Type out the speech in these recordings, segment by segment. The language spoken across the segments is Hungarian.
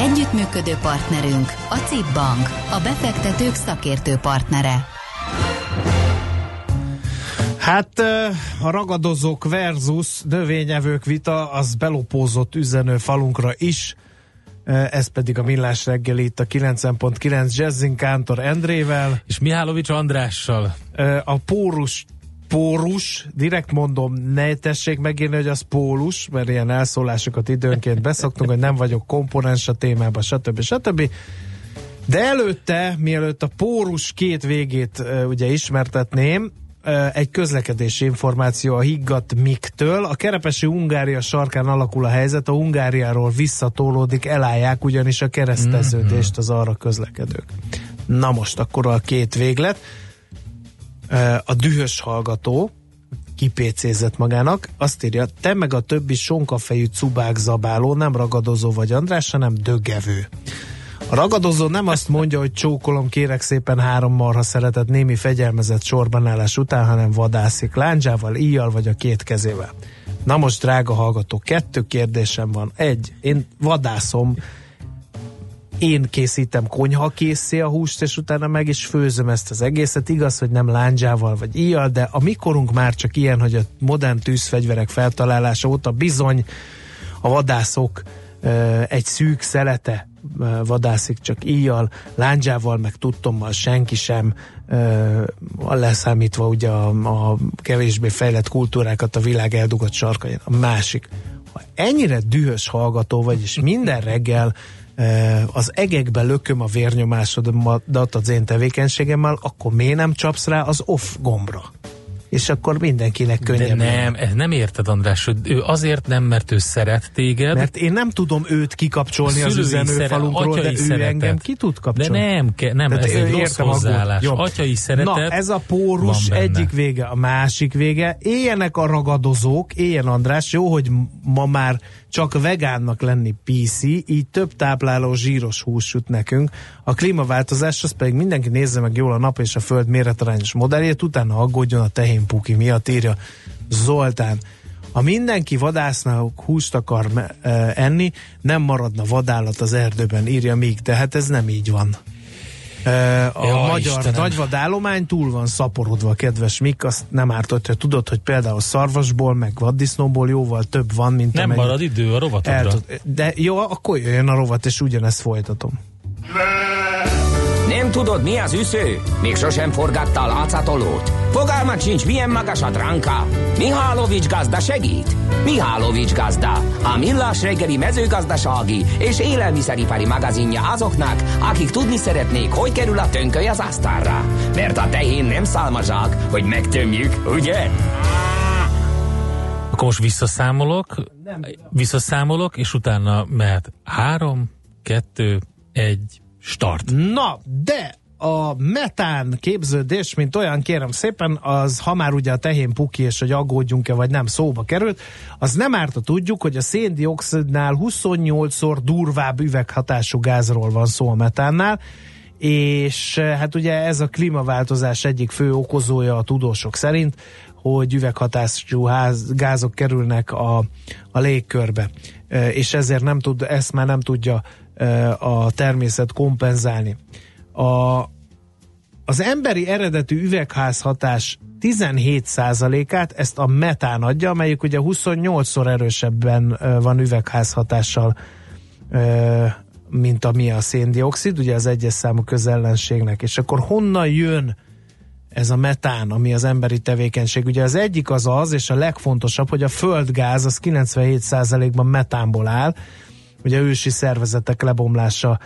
Együttműködő partnerünk a CIP Bank, a befektetők szakértő partnere. Hát a ragadozók versus növényevők vita az belopózott üzenő falunkra is. Ez pedig a Millás reggel itt a 90.9 Jazzin Kántor Endrével. És Mihálovics Andrással. A pórus pórus, direkt mondom, ne tessék megírni, hogy az pólus, mert ilyen elszólásokat időnként beszoktunk, hogy nem vagyok komponens a témában, stb. stb. De előtte, mielőtt a pórus két végét ugye ismertetném, egy közlekedési információ a higgadt Miktől. A kerepesi Ungária sarkán alakul a helyzet, a Ungáriáról visszatolódik, elállják ugyanis a kereszteződést az arra közlekedők. Na most akkor a két véglet. A dühös hallgató kipécézett magának, azt írja, te meg a többi sonkafejű cubák zabáló, nem ragadozó vagy András, hanem dögevő. A ragadozó nem azt mondja, hogy csókolom, kérek szépen három marha szeretet némi fegyelmezett sorbanállás után, hanem vadászik láncsával, íjjal vagy a két kezével. Na most, drága hallgató, kettő kérdésem van. Egy, én vadászom, én készítem konyha készé a húst, és utána meg is főzöm ezt az egészet. Igaz, hogy nem láncsával vagy íjjal, de a mikorunk már csak ilyen, hogy a modern tűzfegyverek feltalálása óta bizony a vadászok egy szűk szelete vadászik csak íjjal, láncsával, meg tudtommal senki sem, leszámítva ugye a, a kevésbé fejlett kultúrákat a világ eldugott sarkain. A másik, ha ennyire dühös hallgató vagy, és minden reggel az egekbe lököm a vérnyomásodat az én tevékenységemmel, akkor miért nem csapsz rá az off gombra? És akkor mindenkinek könnyebb. De nem, ez nem érted András, hogy ő azért nem, mert ő szeret téged. Mert én nem tudom őt kikapcsolni az üzenőfalunkról, de ő szeretet. engem ki tud kapcsolni. De nem, ke, nem ez egy rossz hozzáállás. Atyai szeretet Na, ez a pórus egyik vége, a másik vége. Éljenek a ragadozók, éljen András, jó, hogy ma már csak vegánnak lenni PC, így több tápláló zsíros hús jut nekünk. A klímaváltozás az pedig mindenki nézze meg jól a nap és a föld méretarányos modelljét, utána aggódjon a tehén puki miatt, írja Zoltán. Ha mindenki vadásznak húst akar enni, nem maradna vadállat az erdőben, írja még, de hát ez nem így van. A ja, magyar Istenem. nagyvadállomány túl van szaporodva, kedves Mik, azt nem árt, hogyha tudod, hogy például szarvasból, meg vaddisznóból jóval több van, mint Nem marad idő a rovatodra. De jó, akkor jöjjön a rovat, és ugyanezt folytatom. Nem tudod, mi az üsző? Még sosem forgattál átszatolót? Fogalmat sincs, milyen magas a dránka? Mihálovics gazda segít? Mihálovics gazda, a millás reggeli mezőgazdasági és élelmiszeripari magazinja azoknak, akik tudni szeretnék, hogy kerül a tönköly az asztalra. Mert a tehén nem szálmazsák, hogy megtömjük, ugye? Akkor most visszaszámolok, visszaszámolok, és utána mehet három, kettő, egy, start. Na, de a metán képződés, mint olyan kérem szépen, az ha már ugye a tehén puki és hogy aggódjunk-e vagy nem szóba került, az nem árt, a tudjuk, hogy a széndiokszidnál 28-szor durvább üveghatású gázról van szó a metánnál, és hát ugye ez a klímaváltozás egyik fő okozója a tudósok szerint, hogy üveghatású gázok kerülnek a, a légkörbe, és ezért nem tud, ezt már nem tudja a természet kompenzálni. A, az emberi eredetű üvegházhatás 17%-át ezt a metán adja, amelyik ugye 28-szor erősebben van üvegházhatással, mint ami a széndiokszid, ugye az egyes számú közellenségnek. És akkor honnan jön ez a metán, ami az emberi tevékenység? Ugye az egyik az az, és a legfontosabb, hogy a földgáz az 97%-ban metánból áll, ugye ősi szervezetek lebomlása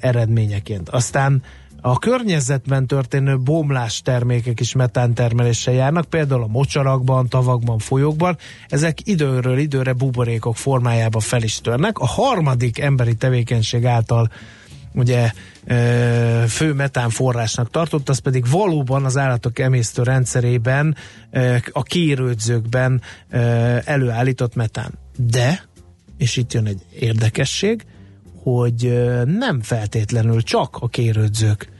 eredményeként. Aztán a környezetben történő bomlás termékek is metántermeléssel járnak, például a mocsarakban, tavakban, folyókban. Ezek időről időre buborékok formájába fel is törnek. A harmadik emberi tevékenység által ugye fő metán forrásnak tartott, az pedig valóban az állatok emésztő rendszerében, a kérődzőkben előállított metán. De, és itt jön egy érdekesség, hogy nem feltétlenül csak a kérődzők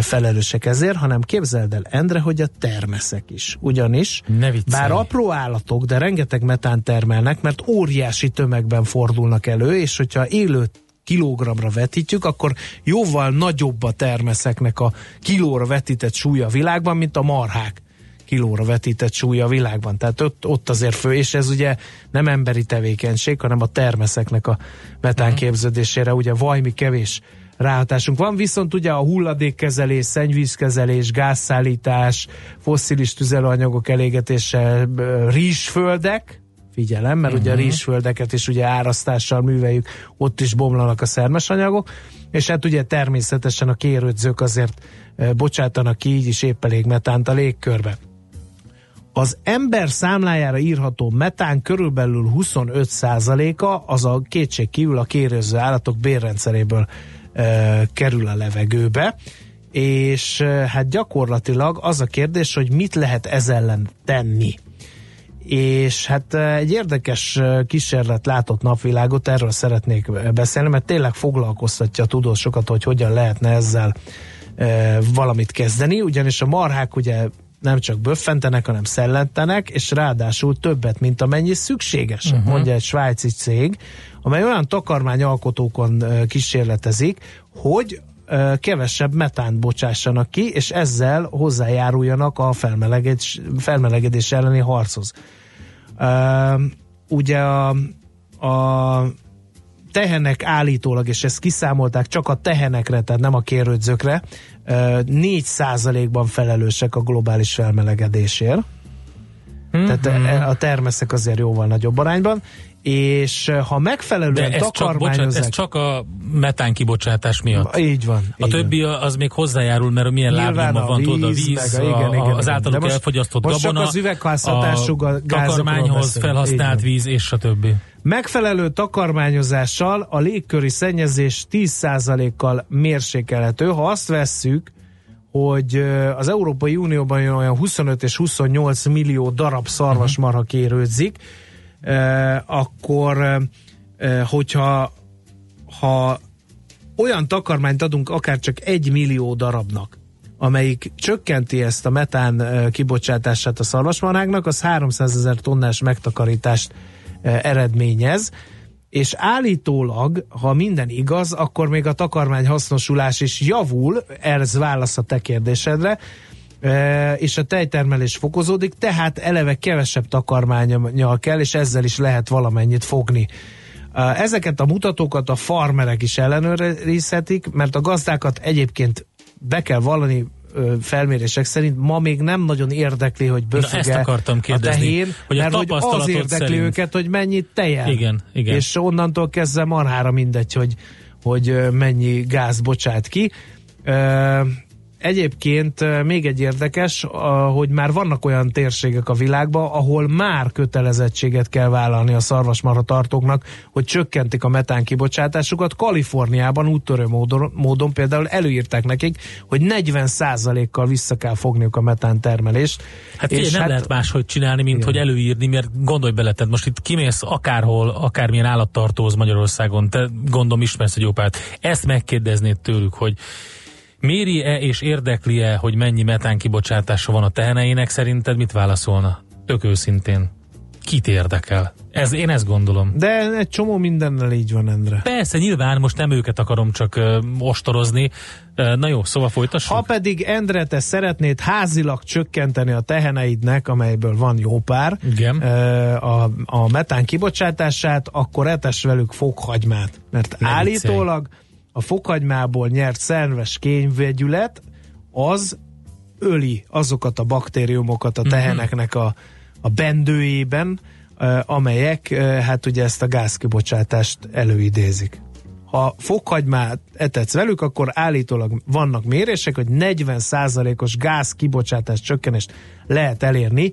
felelősek ezért, hanem képzeld el, Endre, hogy a termeszek is. Ugyanis, bár apró állatok, de rengeteg metán termelnek, mert óriási tömegben fordulnak elő, és hogyha élő kilogramra vetítjük, akkor jóval nagyobb a termeszeknek a kilóra vetített súlya a világban, mint a marhák kilóra vetített súlya a világban. Tehát ott, ott azért fő, és ez ugye nem emberi tevékenység, hanem a termeszeknek a metánképződésére ugye vajmi kevés ráhatásunk van, viszont ugye a hulladékkezelés, szennyvízkezelés, gázszállítás, fosszilis tüzelőanyagok elégetése, rizsföldek, figyelem, mert uh-huh. ugye a mhm. rizsföldeket is ugye árasztással műveljük, ott is bomlanak a szermes anyagok, és hát ugye természetesen a kérődzők azért bocsátanak ki így is épp elég metánt a légkörbe. Az ember számlájára írható metán körülbelül 25%-a az a kétség kívül a kérőző állatok bérrendszeréből e, kerül a levegőbe, és hát gyakorlatilag az a kérdés, hogy mit lehet ez ellen tenni. És hát egy érdekes kísérlet látott napvilágot, erről szeretnék beszélni, mert tényleg foglalkoztatja a tudósokat, hogy hogyan lehetne ezzel e, valamit kezdeni, ugyanis a marhák ugye nem csak böffentenek, hanem szellentenek, és ráadásul többet, mint amennyi szükséges, uh-huh. mondja egy svájci cég, amely olyan takarmányalkotókon kísérletezik, hogy kevesebb metánt bocsássanak ki, és ezzel hozzájáruljanak a felmelegedés, felmelegedés elleni harchoz. Ugye a, a tehenek állítólag, és ezt kiszámolták csak a tehenekre, tehát nem a kérődzőkre, 4 ban felelősek a globális felmelegedésért. Mm-hmm. Tehát e, a termeszek azért jóval nagyobb arányban, és ha megfelelően De ez csak, bocsánat, ez csak a metán kibocsátás miatt. Így van. A így többi van. az még hozzájárul, mert milyen lábnyoma van, tudod, a víz, meg a, igen, igen, az általuk most, elfogyasztott most gabona, az üvegházhatású a takarmányhoz felhasznált víz, és a többi. Megfelelő takarmányozással a légköri szennyezés 10%-kal mérsékelhető. Ha azt vesszük, hogy az Európai Unióban olyan 25 és 28 millió darab szarvasmarha kérődzik, akkor hogyha ha olyan takarmányt adunk akár csak egy millió darabnak, amelyik csökkenti ezt a metán kibocsátását a szarvasmarháknak, az 300 ezer tonnás megtakarítást eredményez, és állítólag, ha minden igaz, akkor még a takarmány hasznosulás is javul, ez válasz a te kérdésedre, és a tejtermelés fokozódik, tehát eleve kevesebb takarmányal kell, és ezzel is lehet valamennyit fogni. Ezeket a mutatókat a farmerek is ellenőrizhetik, mert a gazdákat egyébként be kell vallani felmérések szerint ma még nem nagyon érdekli, hogy kérdezni, a tehén, hogy mert a hogy az érdekli szerint... őket, hogy mennyit tejel. Igen, igen. És onnantól kezdve marhára mindegy, hogy, hogy mennyi gáz bocsát ki. Egyébként még egy érdekes, hogy már vannak olyan térségek a világban, ahol már kötelezettséget kell vállalni a szarvasmarha tartóknak, hogy csökkentik a metán kibocsátásukat. Kaliforniában úttörő módon, módon például előírták nekik, hogy 40%-kal vissza kell fogniuk a metán termelést. Hát és nem hát, lehet máshogy csinálni, mint igen. hogy előírni, mert gondolj bele, tehát most itt kimész akárhol, akármilyen állattartóhoz Magyarországon, te gondom ismersz egy opát, ezt megkérdeznéd tőlük, hogy Méri-e és érdekli-e, hogy mennyi metán kibocsátása van a teheneinek? Szerinted mit válaszolna? Tök őszintén. Kit érdekel? Ez, én ezt gondolom. De egy csomó mindennel így van, Endre. Persze, nyilván most nem őket akarom csak uh, ostorozni. Uh, na jó, szóval folytassuk. Ha pedig, Endre, te szeretnéd házilag csökkenteni a teheneidnek, amelyből van jó pár, Igen. Uh, a, a metán kibocsátását, akkor etes velük fokhagymát. Mert nem állítólag viccelj a fokhagymából nyert szerves kényvegyület, az öli azokat a baktériumokat a mhm. teheneknek a, a bendőjében, amelyek hát ugye ezt a gázkibocsátást előidézik. Ha fokhagymát etetsz velük, akkor állítólag vannak mérések, hogy 40%-os gázkibocsátás csökkenést lehet elérni.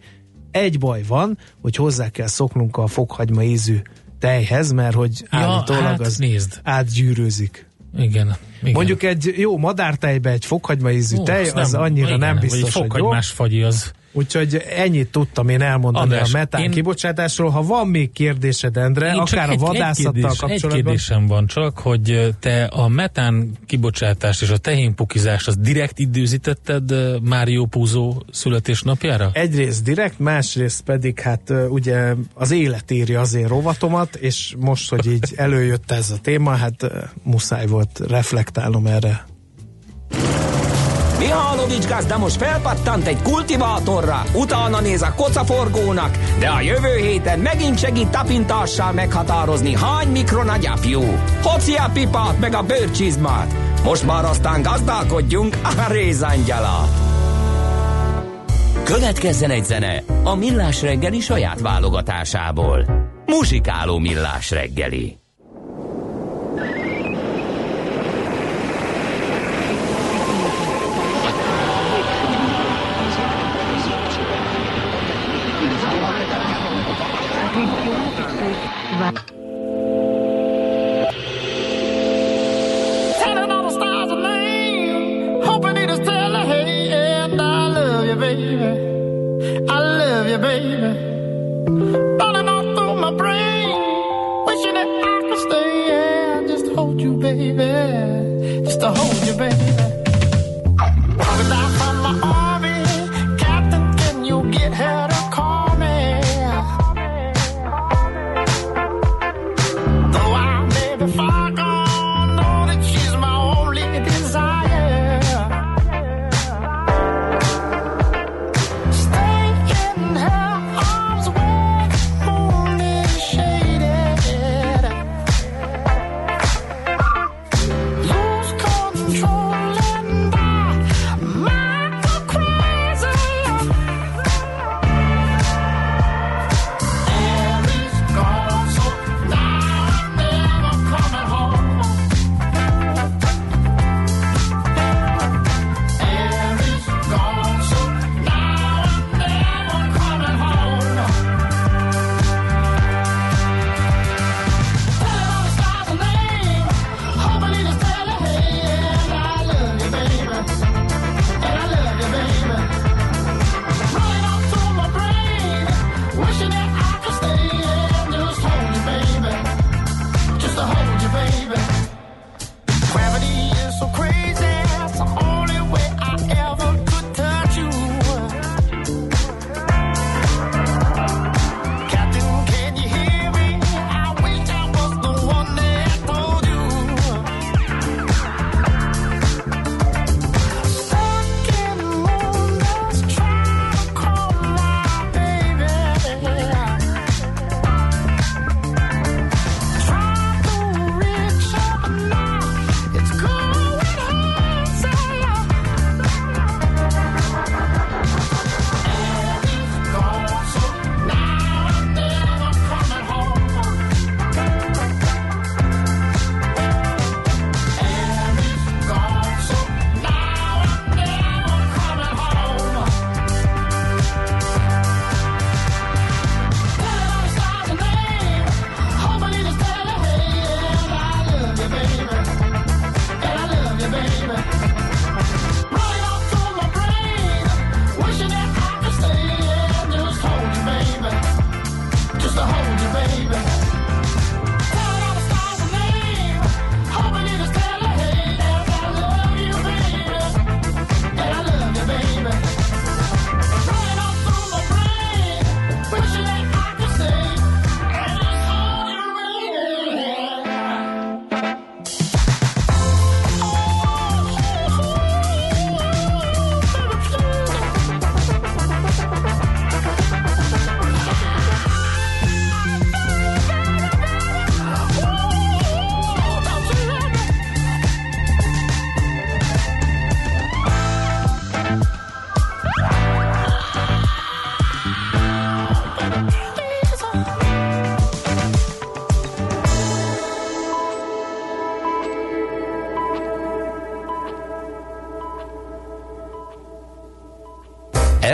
Egy baj van, hogy hozzá kell szoknunk a fokhagyma ízű tejhez, mert hogy ja, állítólag hát, az nézd. átgyűrőzik. Igen. Igen. Mondjuk egy jó madártejbe egy fokhagyma ízű Ó, tej, az annyira igen, nem biztos, hogy jó. fokhagymás fagyi az. Úgyhogy ennyit tudtam én elmondani András, a metán én- kibocsátásról. Ha van még kérdésed, Endre, Én akár a egy- vadászattal egy kérdés, Egy kapcsolatban. kérdésem van csak, hogy te a metán kibocsátást és a tehénpukizást az direkt időzítetted Mário Puzo születésnapjára? Egyrészt direkt, másrészt pedig hát ugye az élet írja az én rovatomat, és most, hogy így előjött ez a téma, hát muszáj volt reflektálnom erre. Mihálovics gazda most felpattant egy kultivátorra, utána néz a kocaforgónak, de a jövő héten megint segít tapintással meghatározni, hány mikron a gyapjú. Hoci a pipát meg a bőrcsizmát. Most már aztán gazdálkodjunk a rézangyalat. Következzen egy zene a Millás reggeli saját válogatásából. Muzsikáló Millás reggeli. I love you, baby. Running all through my brain, wishing that I could stay just hold you, baby. Just to hold you, baby.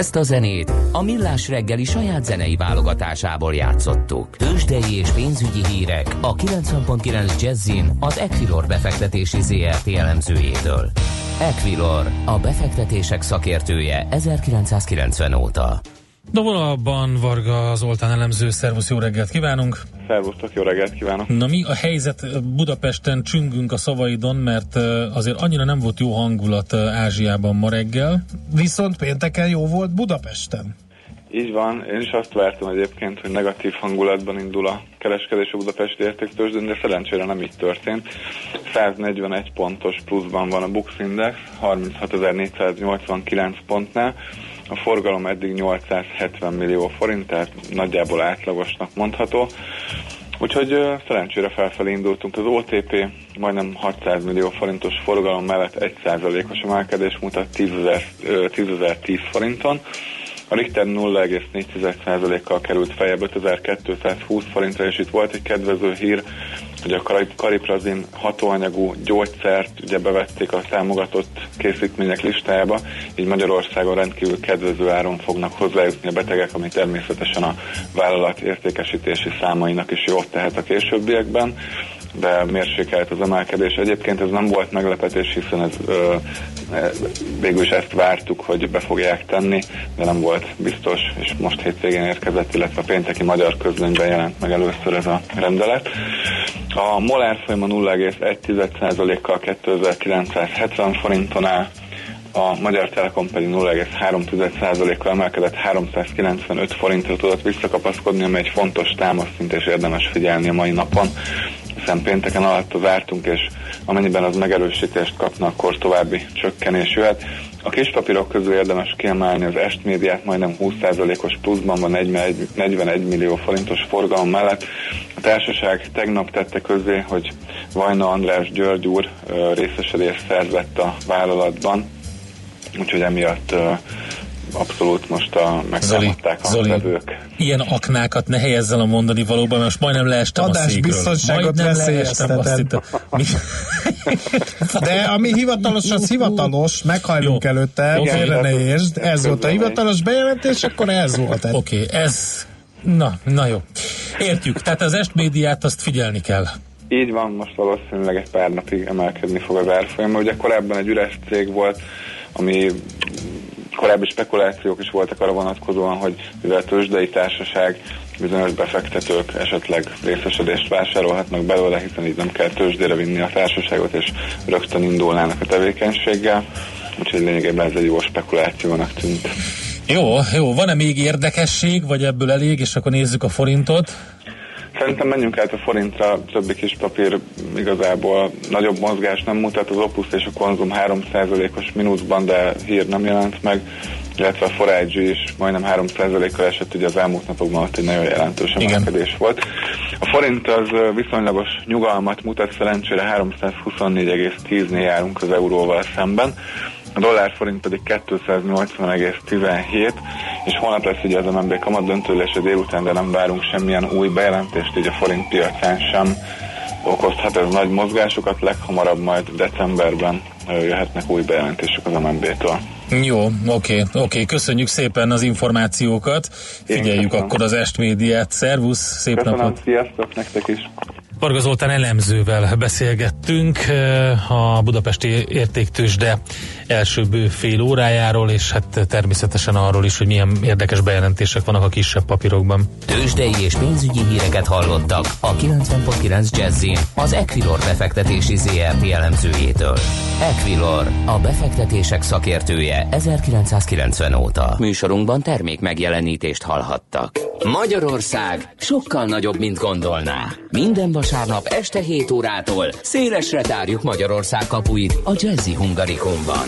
Ezt a zenét a Millás reggeli saját zenei válogatásából játszottuk. Tősdei és pénzügyi hírek a 90.9 Jazzin az Equilor befektetési ZRT elemzőjétől. Equilor, a befektetések szakértője 1990 óta. De vonalban Varga Zoltán elemző, szervusz, jó reggelt kívánunk! Szervusztok, jó reggelt kívánok! Na mi a helyzet Budapesten csüngünk a szavaidon, mert azért annyira nem volt jó hangulat Ázsiában ma reggel. Viszont pénteken jó volt Budapesten. Így van, én is azt vártam egyébként, hogy negatív hangulatban indul a kereskedés a Budapesti értéktőzsdén, de szerencsére nem így történt. 141 pontos pluszban van a Bux Index, 36.489 pontnál, a forgalom eddig 870 millió forint, tehát nagyjából átlagosnak mondható. Úgyhogy szerencsére felfelé indultunk. Az OTP majdnem 600 millió forintos forgalom mellett 1%-os emelkedés mutat 10.010 forinton. A Richter 0,4%-kal került feljebb 5220 forintra, és itt volt egy kedvező hír, hogy a kariprazin hatóanyagú gyógyszert ugye bevették a támogatott készítmények listájába, így Magyarországon rendkívül kedvező áron fognak hozzájutni a betegek, ami természetesen a vállalat értékesítési számainak is jót tehet a későbbiekben de mérsékelt az emelkedés. Egyébként ez nem volt meglepetés, hiszen ez, ö, e, végül is ezt vártuk, hogy be fogják tenni, de nem volt biztos, és most hétvégén érkezett, illetve a pénteki magyar közlönyben jelent meg először ez a rendelet. A molár folyama 0,1%-kal 2970 forinton áll, a Magyar Telekom pedig 0,3%-kal emelkedett 395 forintra tudott visszakapaszkodni, ami egy fontos támaszszint és érdemes figyelni a mai napon hiszen pénteken alatt vártunk, és amennyiben az megerősítést kapna, akkor további csökkenés jöhet. A kis papírok közül érdemes kiemelni az Est médiát, majdnem 20%-os pluszban van 41, 41 millió forintos forgalom mellett. A társaság tegnap tette közé, hogy Vajna András György úr részesedést szerzett a vállalatban, úgyhogy emiatt abszolút most a megtámadták a Zoli, vevők. ilyen aknákat ne helyezzel a mondani valóban, most majdnem leestem Adás a székről. biztonságot veszélyezteted. De ami hivatalos, az hivatalos, meghajlunk jó. előtte, félre ne értsd. Ez volt a hivatalos bejelentés, akkor ez volt. Oké, okay, ez Na, na jó. Értjük, tehát az est médiát azt figyelni kell. Így van, most valószínűleg egy pár napig emelkedni fog az árfolyam, ugye korábban egy üres cég volt, ami korábbi spekulációk is voltak arra vonatkozóan, hogy mivel tőzsdei társaság bizonyos befektetők esetleg részesedést vásárolhatnak belőle, hiszen így nem kell tőzsdére vinni a társaságot, és rögtön indulnának a tevékenységgel. Úgyhogy lényegében ez egy jó spekulációnak tűnt. Jó, jó. Van-e még érdekesség, vagy ebből elég, és akkor nézzük a forintot? Szerintem menjünk át a forintra, többi kis papír igazából. Nagyobb mozgás nem mutat, az Opus és a Konzum 3%-os mínuszban, de hír nem jelent meg, illetve a Forage is majdnem 3%-kal esett, ugye az elmúlt napokban ott egy nagyon jelentős emelkedés volt. A forint az viszonylagos nyugalmat mutat, szerencsére 324,10-nél járunk az euróval szemben a dollár forint pedig 280,17, és holnap lesz ugye az MNB kamat döntőlése délután, de nem várunk semmilyen új bejelentést, így a forint piacán sem okozhat ez nagy mozgásokat, leghamarabb majd decemberben jöhetnek új bejelentések az MNB-től. Jó, oké, oké, köszönjük szépen az információkat, figyeljük akkor az Est médiát, szervusz, szép Köszönöm, napot! sziasztok nektek is! Varga Zoltán elemzővel beszélgettünk eh, a Budapesti Értéktősde első bő fél órájáról, és hát természetesen arról is, hogy milyen érdekes bejelentések vannak a kisebb papírokban. Tőzsdei és pénzügyi híreket hallottak a 90.9 Jazzin az Equilor befektetési ZRT elemzőjétől. Equilor, a befektetések szakértője 1990 óta. Műsorunkban termék megjelenítést hallhattak. Magyarország sokkal nagyobb, mint gondolná. Minden vasárnap este 7 órától szélesre tárjuk Magyarország kapuit a Jazzy Hungarikumban.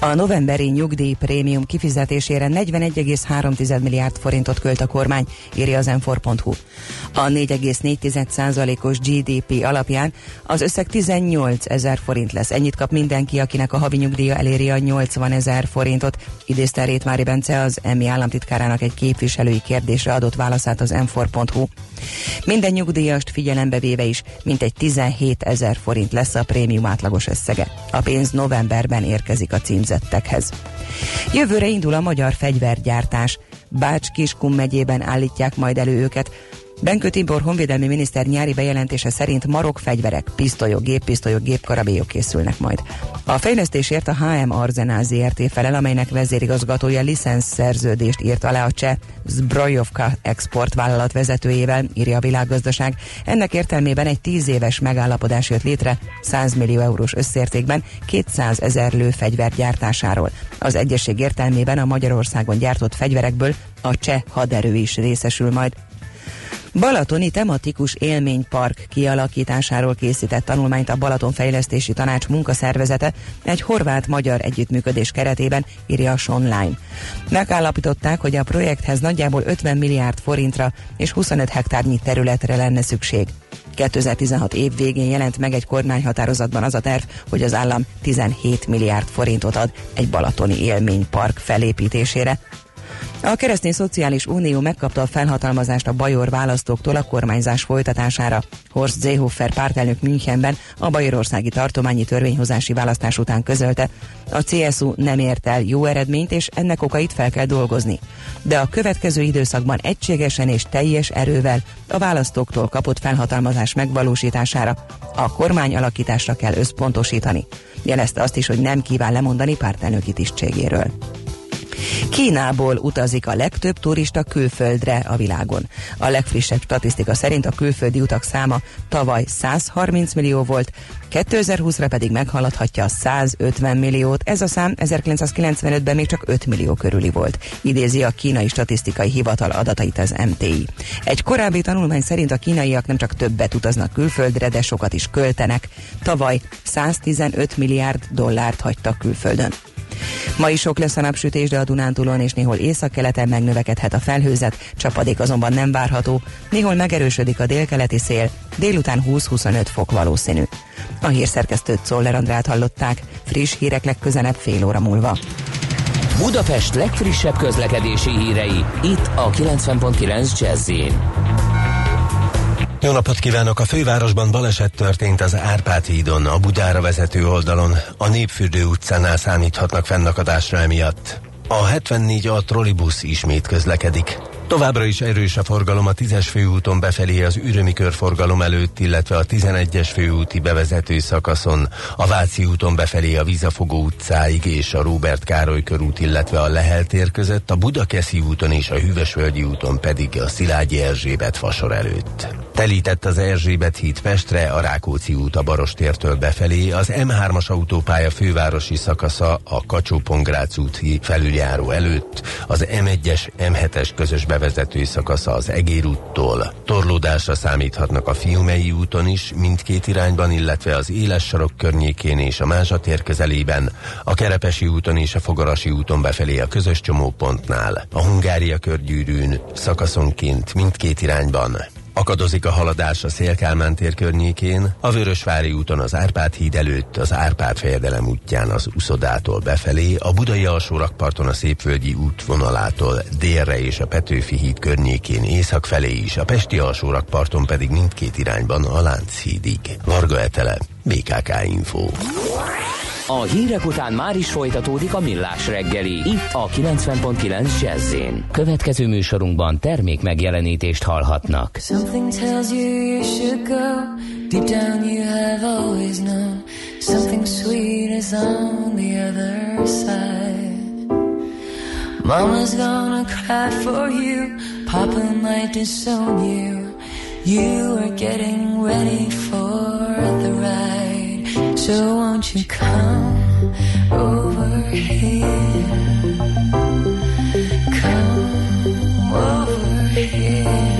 A novemberi nyugdíj prémium kifizetésére 41,3 milliárd forintot költ a kormány, írja az m A 4,4%-os GDP alapján az összeg 18 ezer forint lesz. Ennyit kap mindenki, akinek a havi nyugdíja eléri a 80 ezer forintot, idézte Rétmári Bence az EMI államtitkárának egy képviselői kérdésre adott válaszát az m Minden nyugdíjast figyelembe véve is mintegy 17 ezer forint lesz a prémium átlagos összege. A pénz novemberben érkezik a cím címzettekhez. Jövőre indul a magyar fegyvergyártás. Bács-Kiskun megyében állítják majd elő őket. Benkő Tibor honvédelmi miniszter nyári bejelentése szerint marok fegyverek, pisztolyok, géppisztolyok, gépkarabélyok készülnek majd. A fejlesztésért a HM Arzenál ZRT felel, amelynek vezérigazgatója szerződést írt alá a cseh Zbrojovka export vállalat vezetőjével, írja a világgazdaság. Ennek értelmében egy tíz éves megállapodás jött létre 100 millió eurós összértékben 200 ezer lő fegyver gyártásáról. Az egyesség értelmében a Magyarországon gyártott fegyverekből a cseh haderő is részesül majd. Balatoni tematikus élménypark kialakításáról készített tanulmányt a Balaton Fejlesztési Tanács munkaszervezete egy horvát-magyar együttműködés keretében írja a online. Megállapították, hogy a projekthez nagyjából 50 milliárd forintra és 25 hektárnyi területre lenne szükség. 2016 év végén jelent meg egy kormányhatározatban az a terv, hogy az állam 17 milliárd forintot ad egy balatoni élménypark felépítésére, a Keresztény Szociális Unió megkapta a felhatalmazást a Bajor választóktól a kormányzás folytatására. Horst Seehofer pártelnök Münchenben a bajorországi tartományi törvényhozási választás után közölte. A CSU nem ért el jó eredményt, és ennek okait fel kell dolgozni. De a következő időszakban egységesen és teljes erővel a választóktól kapott felhatalmazás megvalósítására, a kormány alakításra kell összpontosítani. Jelezte azt is, hogy nem kíván lemondani pártelnöki tisztségéről. Kínából utazik a legtöbb turista külföldre a világon. A legfrissebb statisztika szerint a külföldi utak száma tavaly 130 millió volt, 2020-ra pedig meghaladhatja 150 milliót. Ez a szám 1995-ben még csak 5 millió körüli volt. Idézi a kínai statisztikai hivatal adatait az MTI. Egy korábbi tanulmány szerint a kínaiak nem csak többet utaznak külföldre, de sokat is költenek. Tavaly 115 milliárd dollárt hagytak külföldön. Ma is sok lesz a napsütés, de a Dunántúlon és néhol északkeleten megnövekedhet a felhőzet, csapadék azonban nem várható, néhol megerősödik a délkeleti szél, délután 20-25 fok valószínű. A hírszerkesztőt Czoller Andrát hallották, friss hírek legközelebb fél óra múlva. Budapest legfrissebb közlekedési hírei, itt a 90.9 jazz jó napot kívánok! A fővárosban baleset történt az Árpád hídon, a Budára vezető oldalon. A Népfürdő utcánál számíthatnak fennakadásra emiatt. A 74 a trollibusz ismét közlekedik. Továbbra is erős a forgalom a 10-es főúton befelé az Ürömi körforgalom előtt, illetve a 11-es főúti bevezető szakaszon, a Váci úton befelé a Vizafogó utcáig és a Róbert Károly körút, illetve a Lehel tér között, a Budakeszi úton és a Hűvösvölgyi úton pedig a Szilágyi Erzsébet fasor előtt. Telített az Erzsébet híd Pestre, a Rákóczi út a Barostértől befelé, az M3-as autópálya fővárosi szakasza a kacsó úti felüljáró előtt, az M1-es, M7-es közös bevezető szakasza az Egér úttól. Torlódásra számíthatnak a Fiumei úton is, mindkét irányban, illetve az Éles sarok környékén és a Mázsatér közelében, a Kerepesi úton és a Fogarasi úton befelé a közös csomópontnál, a Hungária körgyűrűn szakaszonként mindkét irányban, Akadozik a haladás a Szélkálmán tér környékén, a Vörösvári úton az Árpád híd előtt, az Árpád fejedelem útján az Uszodától befelé, a Budai alsórakparton a Szépvölgyi útvonalától délre és a Petőfi híd környékén észak felé is, a Pesti alsórakparton pedig mindkét irányban a Lánchídig. Varga Etele, BKK Info. A hírek után már is folytatódik a millás reggeli. Itt a 90.9 jazz Következő műsorunkban termék megjelenítést hallhatnak. Something tells you you should go. Deep down you have always known. Something sweet is on the other side. Mama's gonna cry for you. Papa might disown you. You are getting ready for the ride. So won't you come over here? Come over here.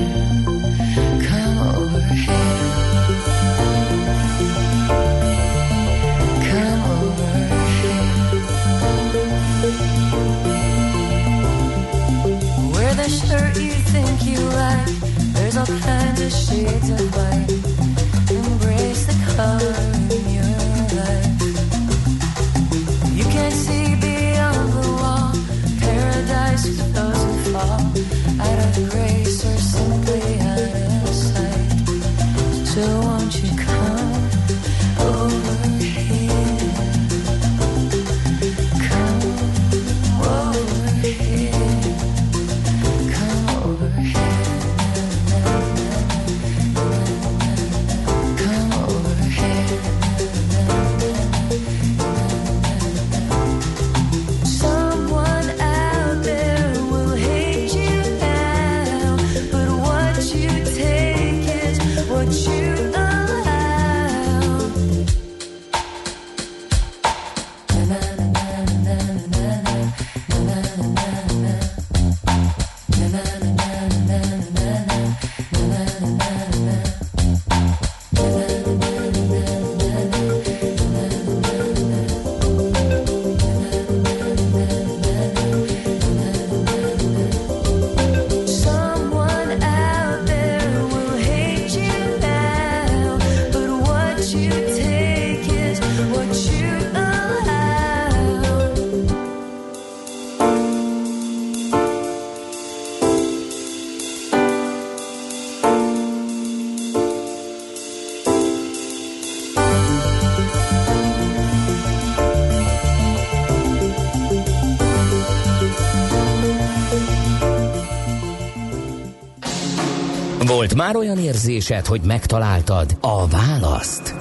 Már olyan érzésed, hogy megtaláltad a választ?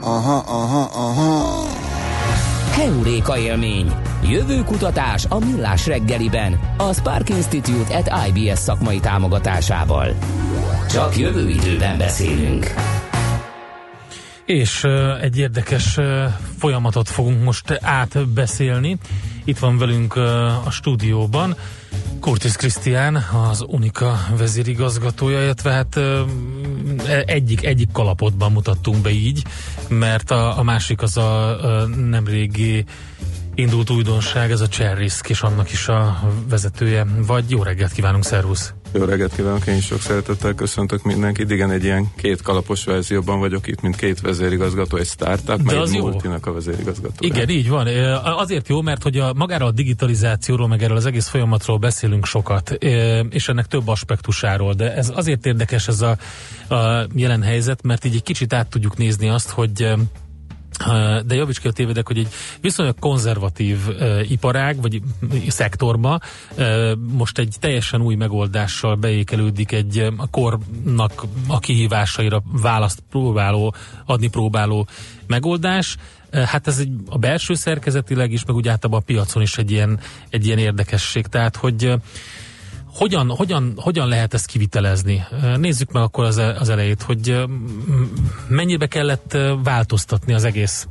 Aha, aha, aha. Heuréka élmény. Jövő kutatás a Millás reggeliben. A Spark Institute at IBS szakmai támogatásával. Csak jövő időben beszélünk. És uh, egy érdekes uh, folyamatot fogunk most átbeszélni. Itt van velünk uh, a stúdióban Kurtis Krisztián, az Unika vezérigazgatója, illetve hát egyik, egyik kalapotban mutattunk be így, mert a, a másik az a, a nemrégi indult újdonság, ez a Cherrisk, és annak is a vezetője. Vagy jó reggelt kívánunk, szervusz! Jó reggelt kívánok, én is sok szeretettel köszöntök mindenkit. Igen, egy ilyen két kalapos verzióban vagyok itt, mint két vezérigazgató, egy startup, meg egy multinak a vezérigazgató. Igen, így van. Azért jó, mert hogy a, magáról a digitalizációról, meg erről az egész folyamatról beszélünk sokat, és ennek több aspektusáról, de ez azért érdekes ez a, a jelen helyzet, mert így egy kicsit át tudjuk nézni azt, hogy de javíts ki a tévedek, hogy egy viszonylag konzervatív uh, iparág, vagy szektorba uh, most egy teljesen új megoldással beékelődik egy uh, a kornak a kihívásaira választ próbáló, adni próbáló megoldás. Uh, hát ez egy, a belső szerkezetileg is, meg úgy általában a piacon is egy ilyen, egy ilyen érdekesség. Tehát, hogy uh, hogyan, hogyan, hogyan lehet ezt kivitelezni? Nézzük meg akkor az, az elejét, hogy mennyibe kellett változtatni az egész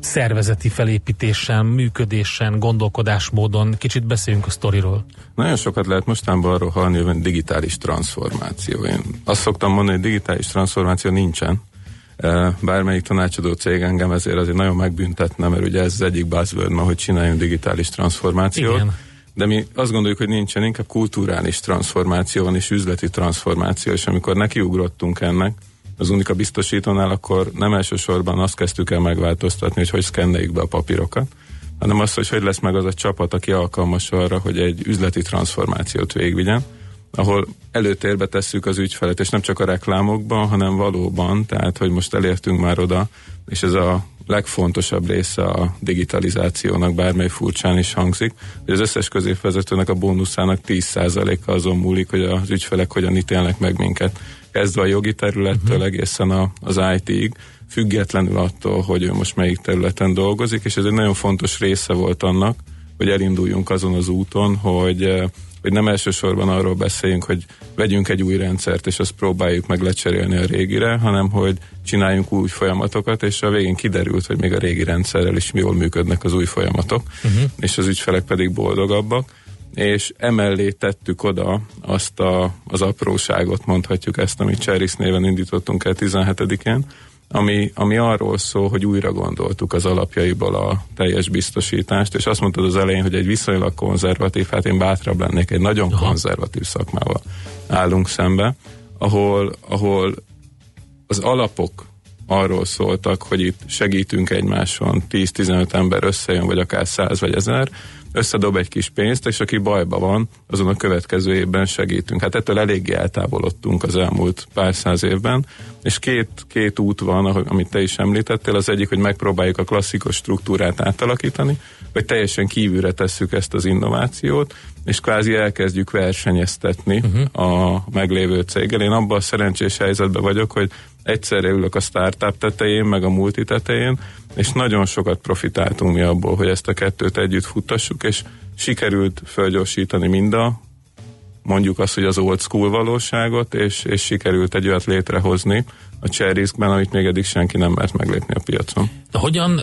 szervezeti felépítésen, működésen, gondolkodásmódon. Kicsit beszéljünk a sztoriról. Nagyon sokat lehet mostanában arról hallani, hogy digitális transformáció. Én azt szoktam mondani, hogy digitális transformáció nincsen. Bármelyik tanácsadó cég engem ezért azért nagyon megbüntetne, mert ugye ez az egyik buzzword ma, hogy csináljunk digitális transformációt. Igen. De mi azt gondoljuk, hogy nincsen, inkább kulturális transformáció van, és üzleti transformáció, és amikor nekiugrottunk ennek, az Unika biztosítónál, akkor nem elsősorban azt kezdtük el megváltoztatni, hogy hogy szkenneljük be a papírokat, hanem azt, hogy hogy lesz meg az a csapat, aki alkalmas arra, hogy egy üzleti transformációt végigvigyen, ahol előtérbe tesszük az ügyfelet, és nem csak a reklámokban, hanem valóban, tehát, hogy most elértünk már oda, és ez a legfontosabb része a digitalizációnak, bármely furcsán is hangzik, hogy az összes középvezetőnek a bónuszának 10%-a azon múlik, hogy az ügyfelek hogyan ítélnek meg minket. Kezdve a jogi területtől uh-huh. egészen a, az IT-ig, függetlenül attól, hogy ő most melyik területen dolgozik, és ez egy nagyon fontos része volt annak, hogy elinduljunk azon az úton, hogy hogy nem elsősorban arról beszéljünk, hogy vegyünk egy új rendszert, és azt próbáljuk meg lecserélni a régire, hanem hogy csináljunk új folyamatokat, és a végén kiderült, hogy még a régi rendszerrel is jól működnek az új folyamatok, uh-huh. és az ügyfelek pedig boldogabbak és emellé tettük oda azt a, az apróságot, mondhatjuk ezt, amit Cheris néven indítottunk el 17-én, ami, ami arról szól, hogy újra gondoltuk az alapjaiból a teljes biztosítást, és azt mondtad az elején, hogy egy viszonylag konzervatív, hát én bátrabb lennék, egy nagyon Aha. konzervatív szakmával állunk szembe, ahol, ahol az alapok arról szóltak, hogy itt segítünk egymáson, 10-15 ember összejön, vagy akár 100 vagy 1000, összedob egy kis pénzt, és aki bajba van, azon a következő évben segítünk. Hát ettől eléggé eltávolodtunk az elmúlt pár száz évben, és két, két út van, amit te is említettél. Az egyik, hogy megpróbáljuk a klasszikus struktúrát átalakítani, vagy teljesen kívülre tesszük ezt az innovációt, és kvázi elkezdjük versenyeztetni uh-huh. a meglévő céggel. Én abban a szerencsés helyzetben vagyok, hogy egyszerre ülök a startup tetején, meg a multi tetején, és nagyon sokat profitáltunk mi abból, hogy ezt a kettőt együtt futtassuk, és sikerült fölgyorsítani mind a mondjuk azt, hogy az old school valóságot, és, és sikerült egy olyat létrehozni a Cherryskben, amit még eddig senki nem mert meglépni a piacon. De hogyan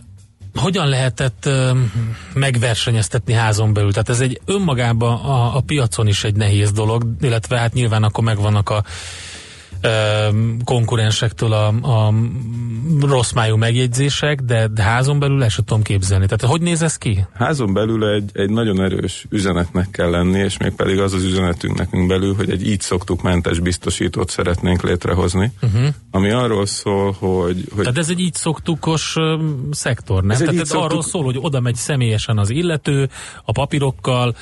hogyan lehetett ö, megversenyeztetni házon belül? Tehát ez egy önmagában a, a piacon is egy nehéz dolog, illetve hát nyilván akkor megvannak a konkurensektől a, a rossz májú megjegyzések, de, házon belül el sem tudom képzelni. Tehát hogy néz ez ki? Házon belül egy, egy nagyon erős üzenetnek kell lenni, és még pedig az az üzenetünk nekünk belül, hogy egy így szoktuk mentes biztosítót szeretnénk létrehozni, uh-huh. ami arról szól, hogy, hogy... Tehát ez egy így szoktukos uh, szektor, nem? Ez Tehát ez szoktuk... arról szól, hogy oda megy személyesen az illető, a papírokkal,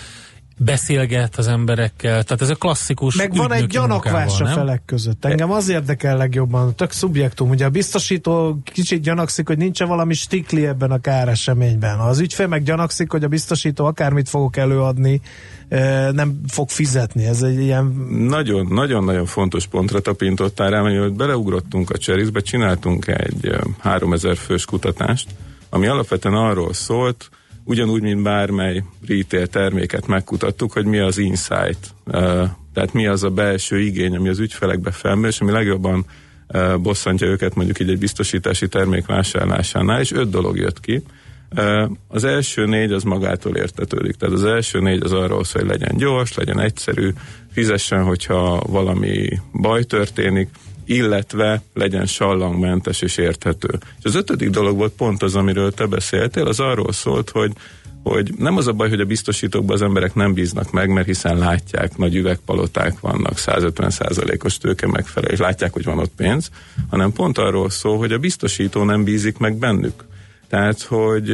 beszélget az emberekkel, tehát ez a klasszikus Meg van egy gyanakvás a felek között. Engem az érdekel legjobban, tök szubjektum. Ugye a biztosító kicsit gyanakszik, hogy nincs valami stikli ebben a káreseményben. Az ügyfél meg gyanakszik, hogy a biztosító akármit fogok előadni, nem fog fizetni. Ez egy ilyen... Nagyon, nagyon-nagyon fontos pontra tapintottál rá, hogy beleugrottunk a Cserizbe, csináltunk egy 3000 fős kutatást, ami alapvetően arról szólt, ugyanúgy, mint bármely retail terméket megkutattuk, hogy mi az insight, tehát mi az a belső igény, ami az ügyfelekbe felmerül, és ami legjobban bosszantja őket mondjuk így egy biztosítási termék vásárlásánál, és öt dolog jött ki. Az első négy az magától értetődik, tehát az első négy az arról szól, hogy legyen gyors, legyen egyszerű, fizessen, hogyha valami baj történik, illetve legyen sallangmentes és érthető. És az ötödik dolog volt pont az, amiről te beszéltél, az arról szólt, hogy hogy nem az a baj, hogy a biztosítókban az emberek nem bíznak meg, mert hiszen látják, nagy üvegpaloták vannak, 150%-os tőke megfelel, és látják, hogy van ott pénz, hanem pont arról szól, hogy a biztosító nem bízik meg bennük. Tehát, hogy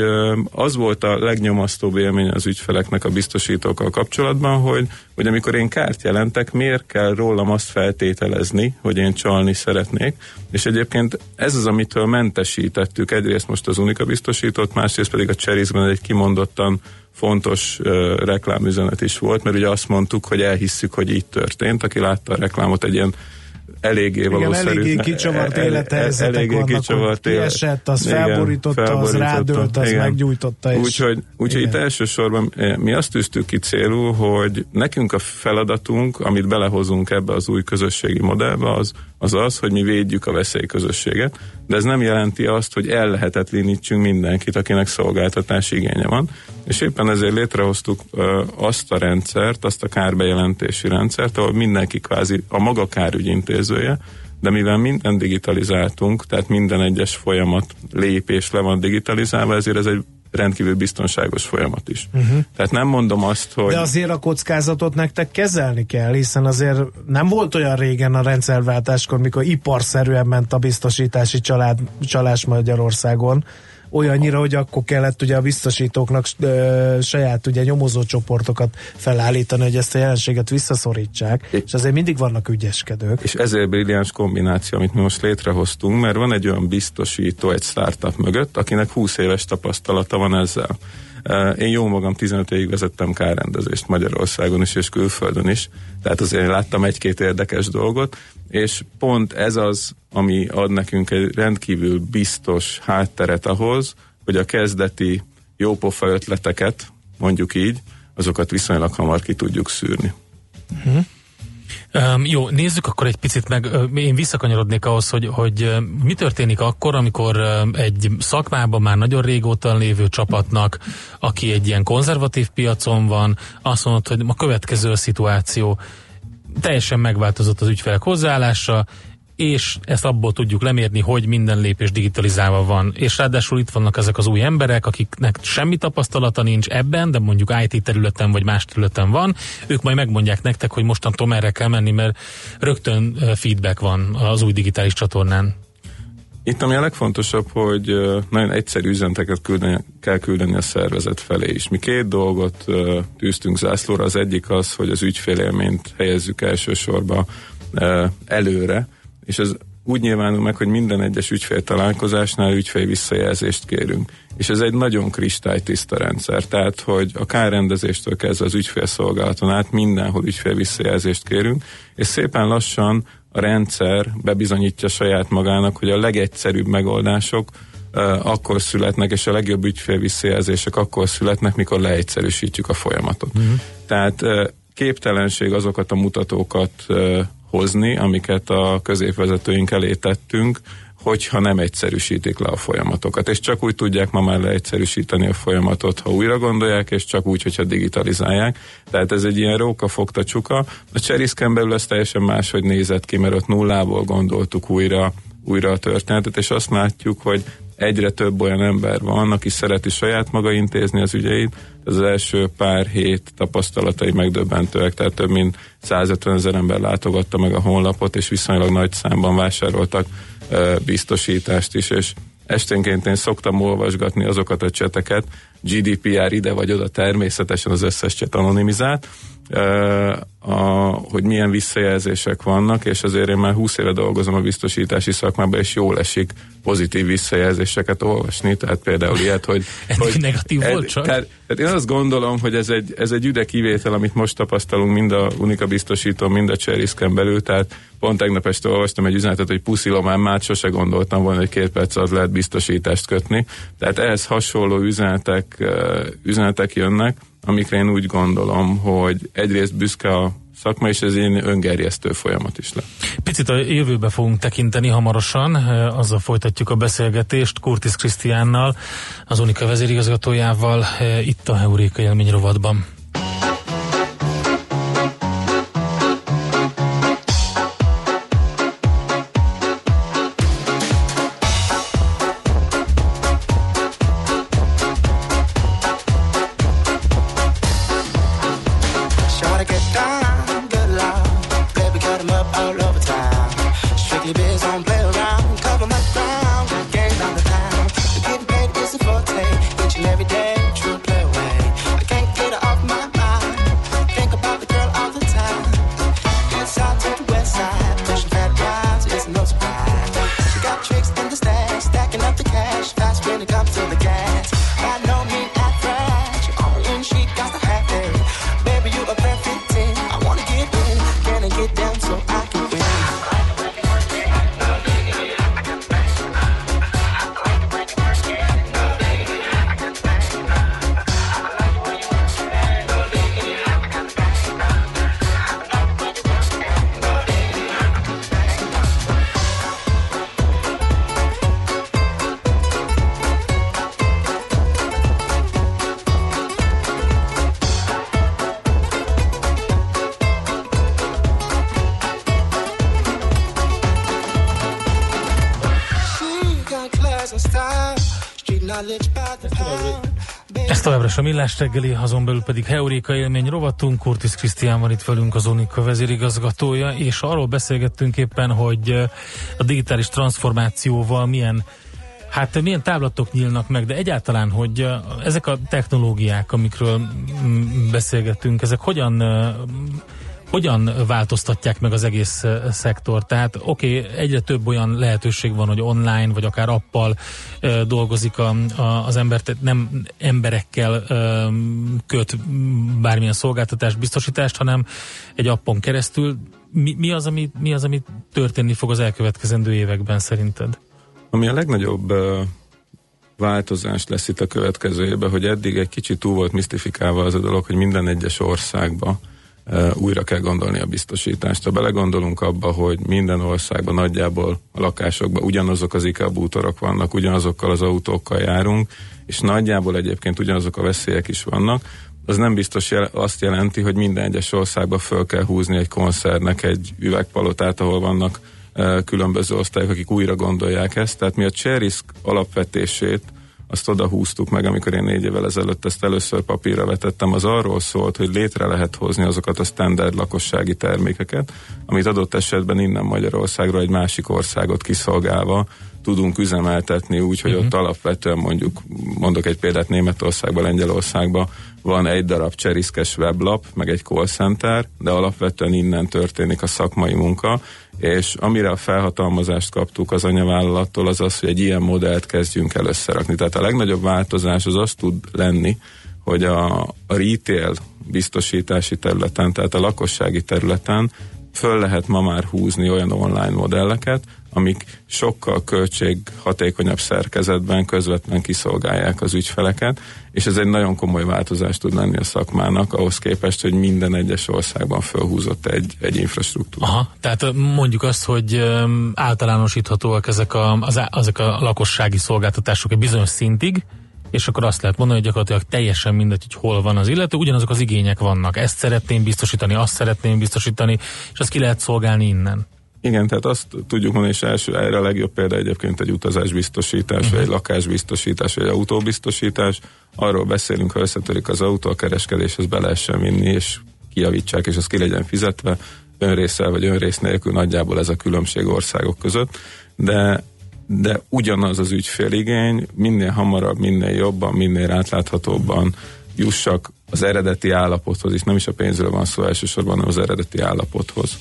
az volt a legnyomasztóbb élmény az ügyfeleknek a biztosítókkal kapcsolatban, hogy, hogy amikor én kárt jelentek, miért kell rólam azt feltételezni, hogy én csalni szeretnék, és egyébként ez az, amitől mentesítettük egyrészt most az Unika biztosítót, másrészt pedig a Cherisben egy kimondottan fontos uh, reklámüzenet is volt, mert ugye azt mondtuk, hogy elhisszük, hogy így történt. Aki látta a reklámot, egy ilyen eléggé valószerű. Igen, eléggé kicsavart élethelyzetek eléggé vannak, kicsavart élet. esett, az igen, felborította, az rádőlt, az igen. meggyújtotta. Úgyhogy úgy, itt elsősorban eh, mi azt tűztük ki célul, hogy nekünk a feladatunk, amit belehozunk ebbe az új közösségi modellbe, az az, az hogy mi védjük a veszélyközösséget, de ez nem jelenti azt, hogy ellehetetlenítsünk mindenkit, akinek szolgáltatási igénye van, és éppen ezért létrehoztuk ö, azt a rendszert, azt a kárbejelentési rendszert, ahol mindenki kvázi a maga kárügyintézője, de mivel minden digitalizáltunk, tehát minden egyes folyamat lépés le van digitalizálva, ezért ez egy rendkívül biztonságos folyamat is. Uh-huh. Tehát nem mondom azt, hogy... De azért a kockázatot nektek kezelni kell, hiszen azért nem volt olyan régen a rendszerváltáskor, mikor iparszerűen ment a biztosítási család, csalás Magyarországon, olyannyira, hogy akkor kellett ugye a biztosítóknak ö, saját ugye nyomozó csoportokat felállítani, hogy ezt a jelenséget visszaszorítsák, é. és azért mindig vannak ügyeskedők. És ezért brilliáns kombináció, amit mi most létrehoztunk, mert van egy olyan biztosító egy startup mögött, akinek 20 éves tapasztalata van ezzel. Én jó magam 15 évig vezettem kárrendezést Magyarországon is és külföldön is, tehát azért láttam egy-két érdekes dolgot, és pont ez az, ami ad nekünk egy rendkívül biztos hátteret ahhoz, hogy a kezdeti jópofa ötleteket, mondjuk így, azokat viszonylag hamar ki tudjuk szűrni. Uh-huh. Um, jó, nézzük akkor egy picit meg, én visszakanyarodnék ahhoz, hogy, hogy mi történik akkor, amikor egy szakmában már nagyon régóta lévő csapatnak, aki egy ilyen konzervatív piacon van, azt mondod, hogy a következő a szituáció, teljesen megváltozott az ügyfelek hozzáállása, és ezt abból tudjuk lemérni, hogy minden lépés digitalizálva van. És ráadásul itt vannak ezek az új emberek, akiknek semmi tapasztalata nincs ebben, de mondjuk IT területen vagy más területen van, ők majd megmondják nektek, hogy mostantól merre kell menni, mert rögtön feedback van az új digitális csatornán. Itt ami a legfontosabb, hogy nagyon egyszerű üzeneteket küldeni, kell küldeni a szervezet felé is. Mi két dolgot tűztünk zászlóra, az egyik az, hogy az ügyfélélményt helyezzük elsősorban előre, és ez úgy nyilvánul meg, hogy minden egyes ügyfél találkozásnál ügyfél visszajelzést kérünk. És ez egy nagyon kristálytiszta rendszer, tehát hogy a kárrendezéstől kezdve az ügyfélszolgálaton át mindenhol ügyfél visszajelzést kérünk, és szépen lassan a rendszer bebizonyítja saját magának, hogy a legegyszerűbb megoldások uh, akkor születnek, és a legjobb ügyfél visszajelzések akkor születnek, mikor leegyszerűsítjük a folyamatot. Uh-huh. Tehát uh, képtelenség azokat a mutatókat uh, hozni, amiket a középvezetőink elé tettünk, hogyha nem egyszerűsítik le a folyamatokat. És csak úgy tudják ma már leegyszerűsíteni a folyamatot, ha újra gondolják, és csak úgy, hogyha digitalizálják. Tehát ez egy ilyen róka fogta csuka. A Cseriszken belül ez teljesen máshogy nézett ki, mert ott nullából gondoltuk újra, újra a történetet, és azt látjuk, hogy egyre több olyan ember van, aki szereti saját maga intézni az ügyeit. Az első pár hét tapasztalatai megdöbbentőek, tehát több mint 150 ezer ember látogatta meg a honlapot, és viszonylag nagy számban vásároltak uh, biztosítást is, és esténként én szoktam olvasgatni azokat a cseteket, GDPR ide vagy oda természetesen az összes cset anonimizált, a, hogy milyen visszajelzések vannak, és azért én már 20 éve dolgozom a biztosítási szakmában, és jól esik pozitív visszajelzéseket olvasni, tehát például ilyet, hogy... hogy negatív ed, volt csak? Tehát, tehát én azt gondolom, hogy ez egy, ez egy üde kivétel, amit most tapasztalunk mind a Unika biztosító, mind a Cserisken belül, tehát pont tegnap este olvastam egy üzenetet, hogy puszilom már sose gondoltam volna, hogy két perc az lehet biztosítást kötni. Tehát ehhez hasonló üzenetek, üzenetek jönnek, amikre én úgy gondolom, hogy egyrészt büszke a szakma, és ez egy öngerjesztő folyamat is le. Picit a jövőbe fogunk tekinteni hamarosan, azzal folytatjuk a beszélgetést Kurtis Krisztiánnal, az Unika vezérigazgatójával itt a Heuréka élmény rovatban. the cops the gas. Is a Millás reggeli, azon belül pedig Heuréka élmény rovatunk. Kurtis Krisztián van itt velünk, az Unika vezérigazgatója, és arról beszélgettünk éppen, hogy eh, a digitális transformációval milyen Hát milyen távlatok nyílnak meg, de egyáltalán, hogy eh, ezek a technológiák, amikről mm, beszélgettünk, ezek hogyan eh, hogyan változtatják meg az egész uh, szektor? Tehát oké, okay, egyre több olyan lehetőség van, hogy online, vagy akár appal uh, dolgozik a, a, az ember, tehát nem emberekkel uh, köt bármilyen szolgáltatást, biztosítást, hanem egy appon keresztül. Mi, mi, az, ami, mi az, ami történni fog az elkövetkezendő években szerinted? Ami a legnagyobb változás lesz itt a következő évben, hogy eddig egy kicsit túl volt misztifikálva az a dolog, hogy minden egyes országba uh, újra kell gondolni a biztosítást. Ha belegondolunk abba, hogy minden országban nagyjából a lakásokban ugyanazok az IKEA bútorok vannak, ugyanazokkal az autókkal járunk, és nagyjából egyébként ugyanazok a veszélyek is vannak, az nem biztos jel- azt jelenti, hogy minden egyes országban föl kell húzni egy koncertnek egy üvegpalotát, ahol vannak különböző osztályok, akik újra gondolják ezt. Tehát mi a Cserisk alapvetését azt oda húztuk meg, amikor én négy évvel ezelőtt ezt először papírra vetettem, az arról szólt, hogy létre lehet hozni azokat a standard lakossági termékeket, amit adott esetben innen Magyarországról egy másik országot kiszolgálva tudunk üzemeltetni úgy, hogy uh-huh. ott alapvetően mondjuk, mondok egy példát Németországban, Lengyelországban, van egy darab cseriszkes weblap, meg egy call center, de alapvetően innen történik a szakmai munka, és amire a felhatalmazást kaptuk az anyavállalattól, az az, hogy egy ilyen modellt kezdjünk el összerakni. Tehát a legnagyobb változás az az tud lenni, hogy a, a retail biztosítási területen, tehát a lakossági területen föl lehet ma már húzni olyan online modelleket, amik sokkal költséghatékonyabb szerkezetben közvetlen kiszolgálják az ügyfeleket, és ez egy nagyon komoly változás tud lenni a szakmának, ahhoz képest, hogy minden egyes országban fölhúzott egy, egy infrastruktúra. Aha, tehát mondjuk azt, hogy általánosíthatóak ezek a, az, ezek a lakossági szolgáltatások egy bizonyos szintig, és akkor azt lehet mondani, hogy gyakorlatilag teljesen mindegy, hogy hol van az illető, ugyanazok az igények vannak. Ezt szeretném biztosítani, azt szeretném biztosítani, és azt ki lehet szolgálni innen. Igen, tehát azt tudjuk mondani, és első, erre a legjobb példa egyébként egy utazásbiztosítás, vagy egy lakásbiztosítás, vagy egy autóbiztosítás. Arról beszélünk, ha összetörik az autó, a kereskedéshez be lehessen vinni, és kijavítsák, és az ki legyen fizetve, önrészsel vagy önrész nélkül nagyjából ez a különbség országok között, de de ugyanaz az ügyféligény, minél hamarabb, minél jobban, minél átláthatóbban jussak az eredeti állapothoz, és nem is a pénzről van szó elsősorban, hanem az eredeti állapothoz.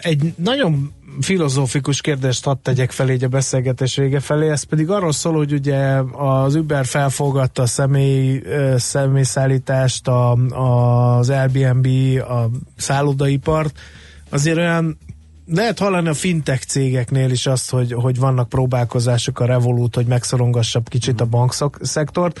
Egy nagyon filozófikus kérdést hadd tegyek felé így a beszélgetés vége felé, ez pedig arról szól, hogy ugye az Uber felfogatta a személy, személyszállítást, a, az Airbnb, a szállodaipart, azért olyan lehet hallani a fintech cégeknél is azt, hogy, hogy vannak próbálkozások a Revolut, hogy megszorongassabb kicsit a bankszektort.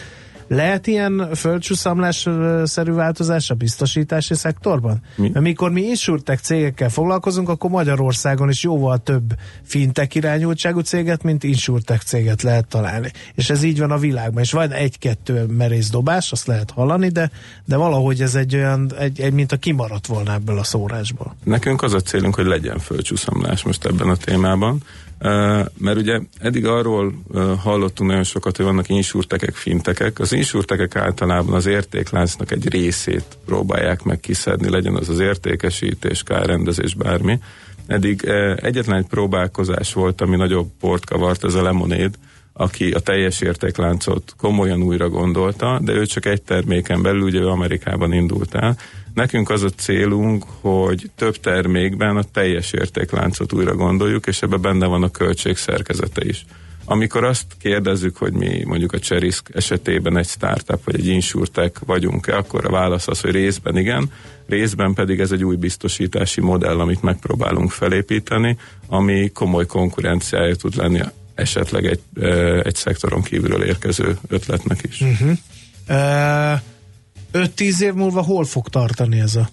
Lehet ilyen földcsúszamlás-szerű változás a biztosítási szektorban? Mi? Mert mikor mi insurtech cégekkel foglalkozunk, akkor Magyarországon is jóval több fintech irányultságú céget, mint insurtech céget lehet találni. És ez így van a világban. És van egy-kettő merész dobás, azt lehet hallani, de, de valahogy ez egy olyan, egy, egy, mint a kimaradt volna ebből a szórásból. Nekünk az a célunk, hogy legyen földcsúszamlás most ebben a témában, mert ugye eddig arról hallottunk nagyon sokat, hogy vannak insurtekek, fintekek. Az insurtekek általában az értékláncnak egy részét próbálják meg kiszedni, legyen az az értékesítés, kárrendezés, bármi. Eddig egyetlen egy próbálkozás volt, ami nagyobb port kavart, ez a Lemonade, aki a teljes értékláncot komolyan újra gondolta, de ő csak egy terméken belül, ugye ő Amerikában indult el. Nekünk az a célunk, hogy több termékben a teljes értékláncot újra gondoljuk, és ebben benne van a költség szerkezete is. Amikor azt kérdezzük, hogy mi mondjuk a Cserisk esetében egy startup vagy egy insurtech vagyunk-e, akkor a válasz az, hogy részben igen, részben pedig ez egy új biztosítási modell, amit megpróbálunk felépíteni, ami komoly konkurenciája tud lenni esetleg egy, egy szektoron kívülről érkező ötletnek is. Uh-huh. Uh, 5-10 év múlva hol fog tartani ez a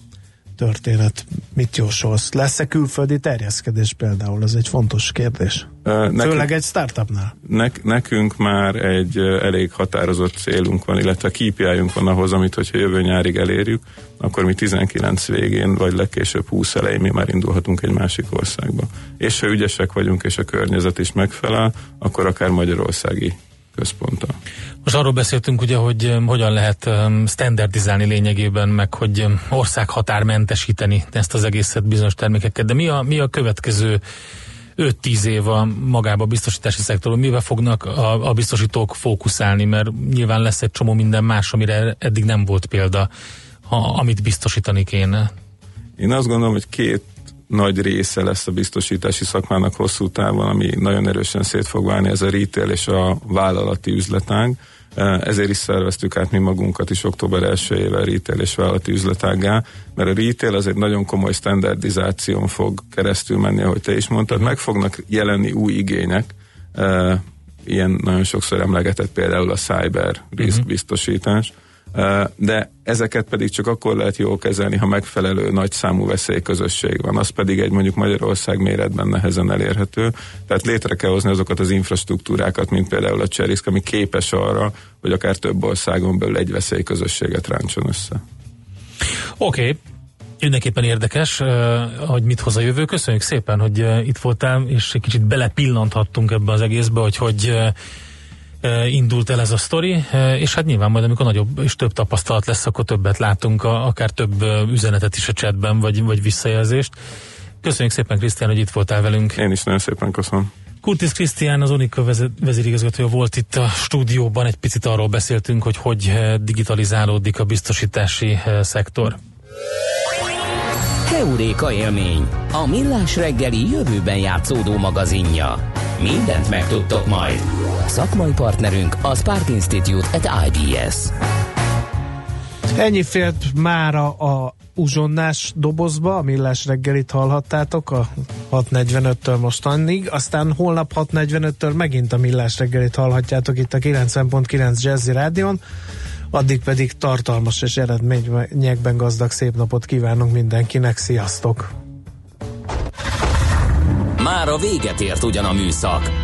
történet? Mit jósolsz? Lesz-e külföldi terjeszkedés például? Ez egy fontos kérdés. Nekünk- Főleg egy startupnál. Nek, nekünk már egy elég határozott célunk van, illetve KPI-ünk van ahhoz, amit hogyha jövő nyárig elérjük, akkor mi 19 végén, vagy legkésőbb 20 elején mi már indulhatunk egy másik országba. És ha ügyesek vagyunk, és a környezet is megfelel, akkor akár magyarországi központtal. Most arról beszéltünk ugye, hogy um, hogyan lehet um, standardizálni lényegében, meg hogy um, országhatármentesíteni ezt az egészet bizonyos termékeket, de mi a, mi a következő 5-10 év a magába a biztosítási szektorban, mivel fognak a, a biztosítók fókuszálni, mert nyilván lesz egy csomó minden más, amire eddig nem volt példa, ha, amit biztosítani kéne. Én azt gondolom, hogy két nagy része lesz a biztosítási szakmának hosszú távon, ami nagyon erősen szét fog válni, ez a retail és a vállalati üzletág. Eh, Ezért is szerveztük át mi magunkat is október 1-ével retail és vállalati üzletággá, mert a retail az egy nagyon komoly standardizáción fog keresztül menni, ahogy te is mondtad, meg fognak jelenni új igények, eh, ilyen nagyon sokszor emlegetett például a cyber risk biztosítás, Uh, de ezeket pedig csak akkor lehet jól kezelni, ha megfelelő nagy számú veszélyközösség van. Az pedig egy mondjuk Magyarország méretben nehezen elérhető. Tehát létre kell hozni azokat az infrastruktúrákat, mint például a Cserisk, ami képes arra, hogy akár több országon belül egy veszélyközösséget ráncson össze. Oké, okay. Mindenképpen érdekes, hogy mit hoz a jövő. Köszönjük szépen, hogy itt voltál, és egy kicsit belepillanthattunk ebbe az egészbe, hogy hogy indult el ez a sztori, és hát nyilván majd, amikor nagyobb és több tapasztalat lesz, akkor többet látunk, akár több üzenetet is a chatben, vagy, vagy visszajelzést. Köszönjük szépen, Krisztián, hogy itt voltál velünk. Én is nagyon szépen köszönöm. Kurtis Krisztián, az Unika vezérigazgatója volt itt a stúdióban, egy picit arról beszéltünk, hogy hogy digitalizálódik a biztosítási szektor. Heuréka élmény, a millás reggeli jövőben játszódó magazinja. Mindent megtudtok majd. Szakmai partnerünk a Spark Institute at IBS. Ennyi fért mára a uzsonnás dobozba, a millás reggelit hallhattátok a 6.45-től mostanig, aztán holnap 6.45-től megint a millás reggelit hallhatjátok itt a 90.9 Jazzy Rádion, addig pedig tartalmas és eredményekben gazdag szép napot kívánunk mindenkinek, sziasztok! Már a véget ért ugyan a műszak,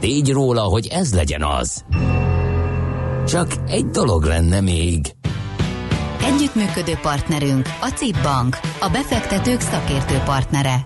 tégy róla, hogy ez legyen az. Csak egy dolog lenne még. Együttműködő partnerünk a CIP Bank, a befektetők szakértő partnere.